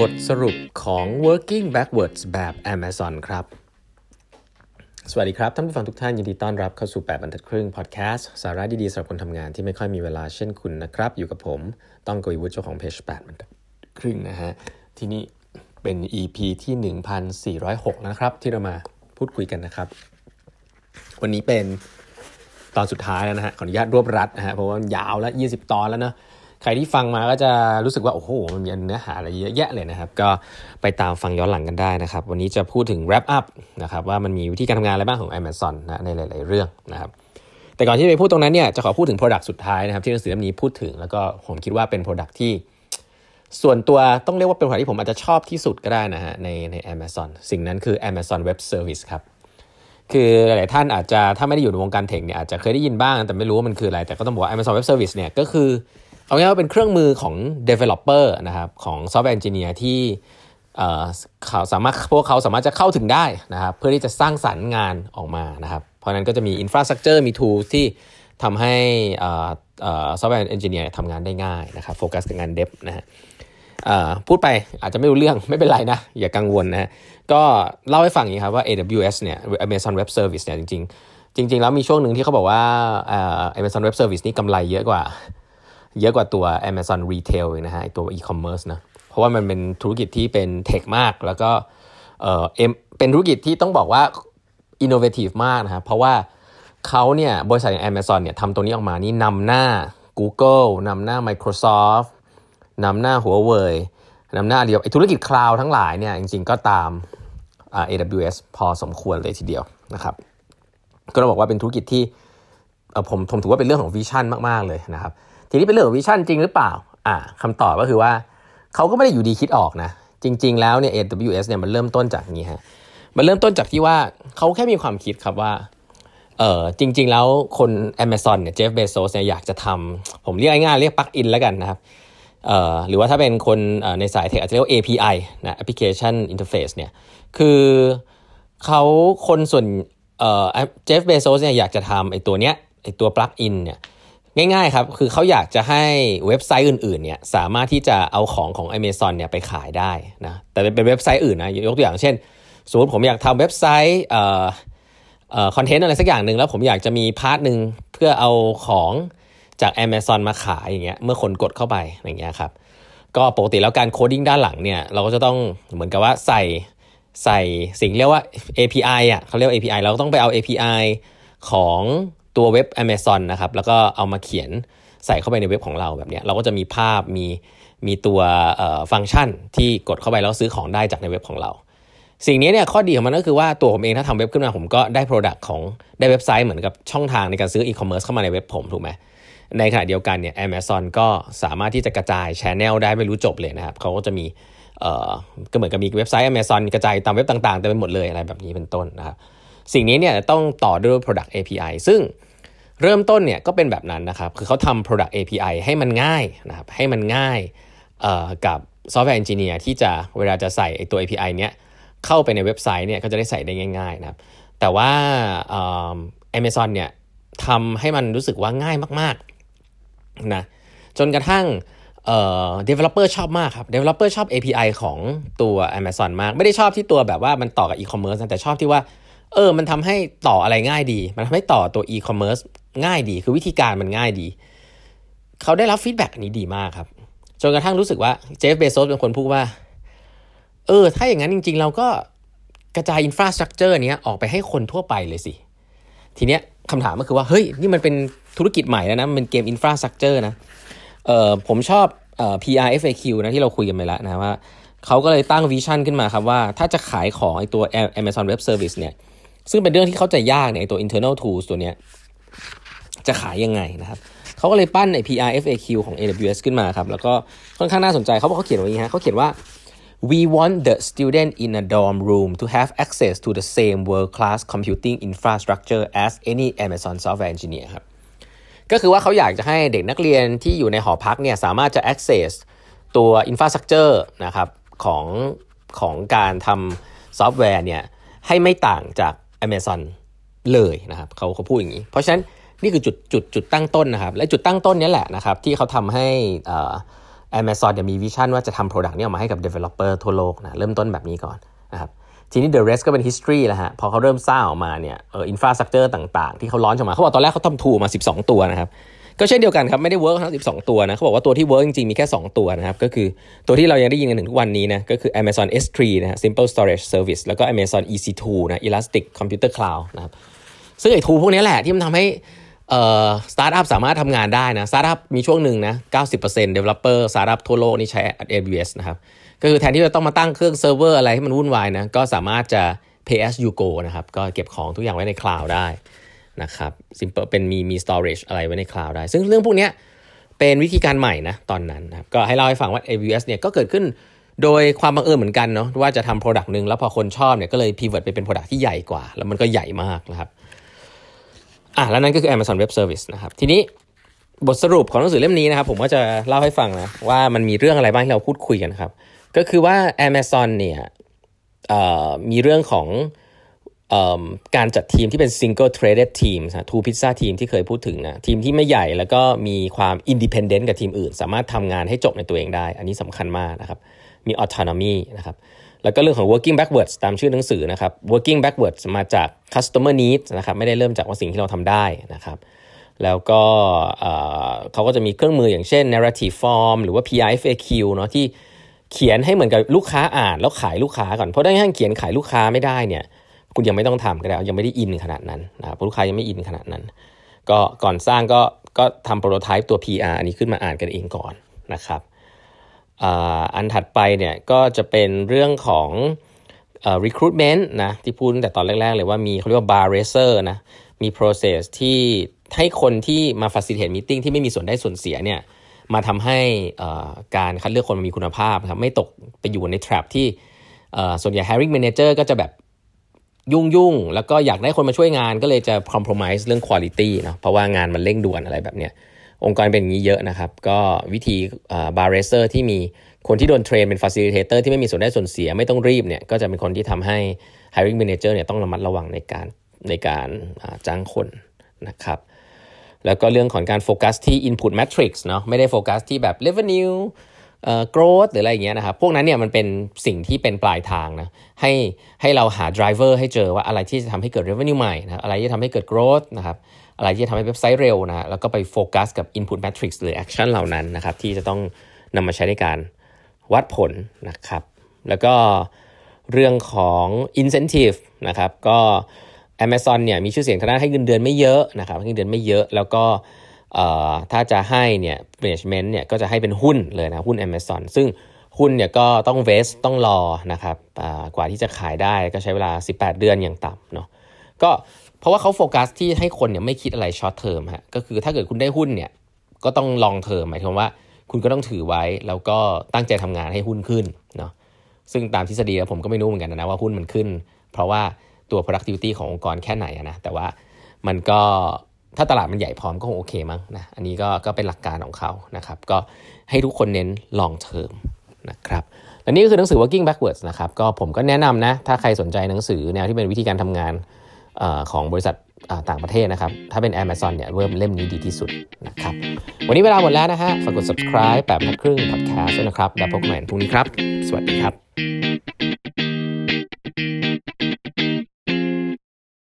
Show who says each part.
Speaker 1: บทสรุปของ working backwards แบบ Amazon ครับ สวัสดีครับ ท่านผู้ฟังทุกท่าน ยินดีต้อนรับเข้าสู่ 8บรรทัดครึ่ง พอดแคสต์ สาระดี ๆสำหรับคนทำงานที่ไม่ค่อยมีเวลาเช่นคุณนะครับ อยู่กับผม ต้องกวีวุฒิเจ้าของเพจ8บรรทัดครึ่งนะฮะ ที่นี่เป็น EP ที่ 1406แล้วนะครับ ที่เรามาพูดคุยกันนะครับ วันนี้เป็นตอนสุดท้ายแล้วนะฮะขออนุญาตรวบรัดนะฮะเพราะว่ายาวแล้ว 20 ตอนแล้วเนาะ ใครที่ฟังมาก็จะรู้สึกว่าโอ้โหมันมีเนื้อหาอะไรเยอะแยะเลยนะครับ ก็ไปตามฟังย้อนหลังกันได้นะครับ วันนี้จะพูดถึง wrap up นะครับว่ามันมีวิธีการทำงานอะไรบ้างของ Amazon นะในหลาย ๆ เรื่องนะครับแต่ก่อนที่จะไปพูดตรงนั้นเนี่ยจะขอพูดถึง Product สุดท้ายนะครับที่หนังสือเล่มนี้พูดถึงแล้วก็ผมคิดว่าเป็น Product ที่ส่วนตัวต้องเรียกว่าเป็น Product ที่ผมอาจจะชอบที่สุดก็ได้นะฮะในใน Amazon สิ่งนั้นคือ Amazon Web Service ครับ คือหลายท่านอาจจะถ้าไม่ได้อยู่ในวงการเทคเนี่ยอาจจะเคยได้ยินบ้าง แต่ไม่รู้ว่ามันคืออะไร แต่ก็ต้องบอกว่า Amazon Web Service เนี่ยก็คือ เอาง่ายว่าเป็นเครื่องมือของ developer นะครับของ software engineer ที่เขาสามารถพวกเขาสามารถจะเข้าถึงได้นะครับเพื่อที่จะสร้างสรรค์งานออกมานะครับ เพราะนั้นก็จะมี infrastructure มี tools ที่ทำให้ software engineer ทำงานได้ง่ายนะครับโฟกัสกับงาน dev นะฮะพูดไปอาจจะไม่รู้เรื่องไม่เป็นไรนะ อย่ากังวลนะก็เล่าให้ฟังอย่างนี้ครับว่า AWS เนี่ย Amazon Web Service เนี่ยจริง ๆ จริง ๆ แล้วมีช่วงหนึ่งที่เขาบอกว่า Amazon Web Service นี่กำไรเยอะกว่า เยอะกว่าตัว Amazon Retail นะฮะตัว e-commerce นะเพราะว่ามันเป็นธุรกิจที่เป็นเทคมาก แล้วก็เออเป็นธุรกิจที่ต้องบอกว่า innovative มากนะครับเพราะว่าเขาเนี่ยบริษัทอย่าง Amazon เนี่ยทำตัวนี้ออกมานี่นำหน้า Google นำหน้า Microsoft นำหน้าหัวเว่ยนำหน้าเดียวไอธุรกิจคลาวทั้งหลายเนี่ยจริงๆก็ตาม AWS พอสมควรเลยทีเดียวนะครับ ก็ต้องบอกว่าเป็นธุรกิจที่ผมผมถือว่าเป็นเรื่องของ vision มาก ๆ เลยนะครับ ทีนี้เป็นเรื่องของ vision จริงหรือเปล่าอ่าคำตอบก็คือว่าเขาก็ไม่ได้อยู่ดีคิดออกนะจริง ๆ แล้วเนี่ย AWS เนี่ยมันเริ่มต้นจากนี้ฮะมันเริ่มต้นจากที่ว่าเขาแค่มีความคิดครับว่าเออจริง ๆ แล้วคน Amazon เนี่ยเจฟเบโซสเนี่ยอยากจะทำผมเรียกง่ายๆเรียก plug-in แล้วกันนะครับเออหรือว่าถ้าเป็นคนในสาย tech อาจจะเรียกว่า API นะ Application Interface เนี่ยคือเขาคนส่วนเจฟเบโซสเนี่ยอยากจะทำไอ้ตัวเนี้ยไอ้ตัว plug-in เนี่ย ง่ายๆครับ คือเขาอยากจะให้เว็บไซต์อื่นๆเนี่ยสามารถที่จะเอาของของ Amazon เนี่ยไปขายได้นะแต่เป็นเว็บไซต์อื่นนะยกตัวอย่างเช่นสมมติผมอยากทำเว็บไซต์เอ่อเอ่อ content อะไรสักอย่างหนึ่งแล้วผมอยากจะมี part หนึ่งเพื่อเอาของจาก Amazon มาขายอย่างเงี้ยเมื่อคนกดเข้าไปอย่างเงี้ยครับก็ปกติแล้วการ coding ด้านหลังเนี่ยเราก็จะต้องเหมือนกับว่าใส่ใส่สิ่งเรียกว่า API อะเขาเรียก API เราต้องไปเอา API ของ ตัวเว็บ Amazon นะครับแล้วก็เอามาเขียนใส่เข้าไปในเว็บของเราแบบนี้เราก็จะมีภาพมีมีตัวฟังก์ชันที่กดเข้าไปแล้วซื้อของได้จากในเว็บของเรา สิ่งนี้เนี่ยข้อดีของมันก็คือว่าตัวผมเองถ้าทำเว็บขึ้นมาผมก็ได้ Product ของได้เว็บไซต์เหมือนกับช่องทางในการซื้ออีคอมเมิร์ซเข้ามาในเว็บผมถูกไหมในขณะเดียวกันเนี่ย Amazon ก็สามารถที่จะกระจาย channel ได้ไม่รู้จบเลยนะครับเขาก็จะมีเอ่อก็เหมือนกับมีเว็บไซต์ Amazon กระจายตามเว็บต่างๆเต็มไปหมดเลยอะไรแบบนี้เป็นต้นนะครับสิ่งนี้เนี่ยต้องต่อด้วย Product API ซึ่ง เริ่มต้นเนี่ยก็เป็นแบบนั้นนะครับ คือเขาทำ product API ให้มันง่ายนะครับให้มันง่ายกับ software engineer ที่จะเวลาจะใส่ตัว API เนี้ยเข้าไปในเว็บไซต์เนี่ยก็จะได้ใส่ได้ง่ายๆนะครับแต่ว่า Amazon เนี่ยทำให้มันรู้สึกว่าง่ายมากๆนะจนกระทั่งเอ่อ developer ชอบมากครับ developer ชอบ API ของตัว Amazon มาก ไม่ได้ชอบที่ตัวแบบว่ามันต่อกับ e-commerce แต่ชอบที่ว่า เออ มันทำให้ต่ออะไรง่ายดี มันทำให้ต่อตัว e-commerce ง่ายดี คือวิธีการมันง่ายดี เขาได้รับ feedback อันนี้ดีมากครับ จนกระทั่งรู้สึกว่า Jeff Bezos เป็นคนพูดว่า เออ ถ้าอย่างนั้นจริง ๆ เราก็กระจาย infrastructure นี้ออกไปให้คนทั่วไปเลยสิ ทีเนี้ยคำถามก็คือว่า เฮ้ย นี่มันเป็นธุรกิจใหม่แล้วนะ มันเป็นเกม infrastructure นะ เออผมชอบเอ่อ PRFAQ นะที่เราคุยกันไปแล้วนะว่าเขาก็เลยตั้ง vision ขึ้นมาครับว่า ถ้าจะขายของไอตัว Amazon Web Service เนี่ยซึ่งเป็นเรื่องที่เข้าใจยากเนี่ยตัว internal tools ตัวเนี้ย จะขายยังไงนะครับเขาก็เลยปั้นไอ้ PR FAQ ของ AWS ขึ้นมาครับแล้วก็ค่อนข้างน่าสนใจเขาบอกเขาเขียนไว้อย่างนี้ฮะเขาเขียนว่า we want the student in a dorm room to have access to the same world-class computing infrastructure as any Amazon software engineer ครับก็คือว่าเขาอยากจะให้เด็กนักเรียนที่อยู่ในหอพักเนี่ยสามารถจะ access ตัว infrastructure นะครับของของการทำซอฟต์แวร์เนี่ยให้ไม่ต่างจาก Amazon เลยนะครับเขาเขาพูดอย่างนี้ เพราะฉะนั้น นี่คือจุดจุดจุดตั้งต้นนะครับ และจุดตั้งต้นนี้แหละนะครับที่เขาทำให้ Amazon เนี่ยมี vision ว่าจะทำ Product นี้ออกมาให้กับ Developer ทั่วโลกนะเริ่มต้นแบบนี้ก่อนนะครับทีนี้ the rest ก็เป็น history แล้วฮะ พอเขาเริ่มสร้างออกมาเนี่ยเออ infrastructure ต่างๆ ที่เขา launch ออกมา เขาบอกตอนแรกเขาทำ tool มา 12 ตัวนะครับ ก็เช่นเดียวกันครับ ไม่ได้ work ทั้ง 12 ตัวนะ เขาบอกว่าตัวที่ work จริงๆ มีแค่ 2 ตัวนะครับ ก็คือตัวที่เรายังได้ยินกันถึงทุกวันนี้นะ ก็คือ Amazon S3 นะฮะ Simple Storage Service แล้วก็ Amazon EC2 นะ Elastic Computer Cloud นะครับซึ่งไอ้ tool พวกนี้แหละที่มันทำให้ เอ่อสตาร์ทอัพสามารถทำงานได้นะสตาร์ทอัพมีช่วงหนึ่งนะ 90% developer สตาร์ทอัพทั่วโลกนี่ใช้ AWS นะครับ ก็คือแทนที่จะต้องมาตั้งเครื่องเซิร์ฟเวอร์อะไรให้มันวุ่นวายนะ ก็สามารถจะ pay as you go นะครับ ก็เก็บของทุกอย่างไว้ในคลาวด์ได้นะครับ simple เป็นมีมี storage อะไรไว้ในคลาวด์ได้ ซึ่งเรื่องพวกนี้เป็นวิธีการใหม่นะตอนนั้นนะครับก็ให้เล่าให้ฟังว่า AWS เนี่ยก็เกิดขึ้นโดยความบังเอิญเหมือนกันเนาะว่าจะทำ product หนึ่งแล้วพอคนชอบเนี่ยก็เลย pivot ไปเป็น product ที่ใหญ่กว่า แล้วมันก็ใหญ่มากนะครับ อะแล้วนั่นก็คือ Amazon Web Service นะครับ ทีนี้บทสรุปของหนังสือเล่มนี้นะครับ ผมก็จะเล่าให้ฟังนะ ว่ามันมีเรื่องอะไรบ้างที่เราพูดคุยกันครับ ก็คือว่า Amazon เนี่ยมีเรื่องของการจัดทีมที่เป็น single traded team นะ two pizza team ที่เคยพูดถึงนะ ทีมที่ไม่ใหญ่แล้วก็มีความ independent กับทีมอื่น สามารถทำงานให้จบในตัวเองได้ อันนี้สำคัญมากนะครับ มี autonomy นะครับ แล้วก็เรื่องของ working backwards ตามชื่อหนังสือนะครับ working backwards มาจาก customer needs นะครับไม่ได้เริ่มจากว่าสิ่งที่เราทำได้นะครับแล้วก็เขาก็จะมีเครื่องมืออย่างเช่น narrative form หรือว่า PIFAQ เนาะที่เขียนให้เหมือนกับลูกค้าอ่านแล้วขายลูกค้าก่อน เพราะถ้าให้เขียนขายลูกค้าไม่ได้เนี่ยคุณยังไม่ต้องทำก็ได้ยังไม่ได้อินขนาดนั้นนะครับลูกค้ายังไม่อินขนาดนั้น ก็ก่อนสร้างก็ก็ทำโปรโตไทป์ตัว PR อันนี้ขึ้นมาอ่านกันเองก่อนนะครับ อันถัดไปเนี่ยก็จะเป็นเรื่องของ recruitment นะที่พูดตั้งแต่ตอนแรก ๆ เลยว่ามีเขาเรียกว่า bar racer นะมี process ที่ให้คนที่มา facilitate meeting ที่ไม่มีส่วนได้ส่วนเสียเนี่ยมาทำให้การคัดเลือกคนมีคุณภาพครับไม่ตกไปอยู่ใน trap ที่ส่วนใหญ่ hiring manager ก็จะแบบยุ่งยุ่งแล้วก็อยากได้คนมาช่วยงานก็เลยจะ compromise เรื่อง quality เนะเพราะว่างานมันเร่งด่วนอะไรแบบเนี้ย องค์กรเป็นอย่างนี้เยอะนะครับ ก็วิธี bar raiser ที่มีคนที่โดน train เป็น facilitator ที่ไม่มีส่วนได้ส่วนเสียไม่ต้องรีบเนี่ยก็จะเป็นคนที่ทำให้ hiring manager เนี่ยต้องระมัดระวังในการในการจ้างคนนะครับแล้วก็เรื่องของการโฟกัสที่ input metrics เนาะไม่ได้โฟกัสที่แบบ revenue เอ่อ growth หรืออะไรอย่างเงี้ยนะครับ พวกนั้นเนี่ยมันเป็นสิ่งที่เป็นปลายทางนะ ให้ให้เราหา driver ให้เจอว่าอะไรที่จะทำให้เกิด revenue ใหม่นะ อะไรที่ทำให้เกิด growth นะครับ อะไรที่จะทำให้เว็บไซต์เร็วนะแล้วก็ไปโฟกัสกับ input matrix หรือ action เหล่านั้นนะครับที่จะต้องนำมาใช้ในการวัดผลนะครับ แล้วก็เรื่องของ incentive นะครับก็ Amazon เนี่ยมีชื่อเสียงทางด้านให้เงินเดือนไม่เยอะนะครับให้เงินเดือนไม่เยอะแล้วก็ถ้าจะให้เนี่ย management เนี่ยก็จะให้เป็นหุ้นเลยนะหุ้น Amazon ซึ่งหุ้นเนี่ยก็ต้องเวสต้องรอนะครับกว่าที่จะขายได้ก็ใช้เวลา 18 เดือนอย่างต่ำเนาะก็ เพราะว่าเขาโฟกัสที่ให้คนเนี่ยไม่คิดอะไร short term ฮะก็คือถ้าเกิดคุณได้หุ้นเนี่ยก็ต้อง long term หมายถึงว่า คุณก็ต้องถือไว้แล้วก็ตั้งใจทำงานให้หุ้นขึ้นเนาะซึ่งตามทฤษฎีผมก็ไม่รู้เหมือนกันนะว่าหุ้นมันขึ้น เพราะว่าตัว productivity ขององค์กรแค่ไหนนะแต่ว่ามันก็ถ้าตลาดมันใหญ่พร้อมก็คงโอเคมั้งนะอันนี้ก็ก็เป็นหลักการของเขานะครับก็ให้ทุกคนเน้น long term นะครับและนี่ก็คือหนังสือ working backwards นะครับก็ผมก็แนะนำนะถ้าใครสนใจหนังสือแนวที่เป็นวิธีการทำงาน ของบริษัทต่างประเทศนะครับ ถ้าเป็น Amazon เนี่ยเริ่มเล่มนี้ดีที่สุดนะครับ วันนี้เวลาหมดแล้วนะฮะ ฝากกด subscribe แบบนักครึ่ง podcast ด้วยนะครับ แล้วพบกันใหม่พรุ่งนี้ครับ สวัสดีครับ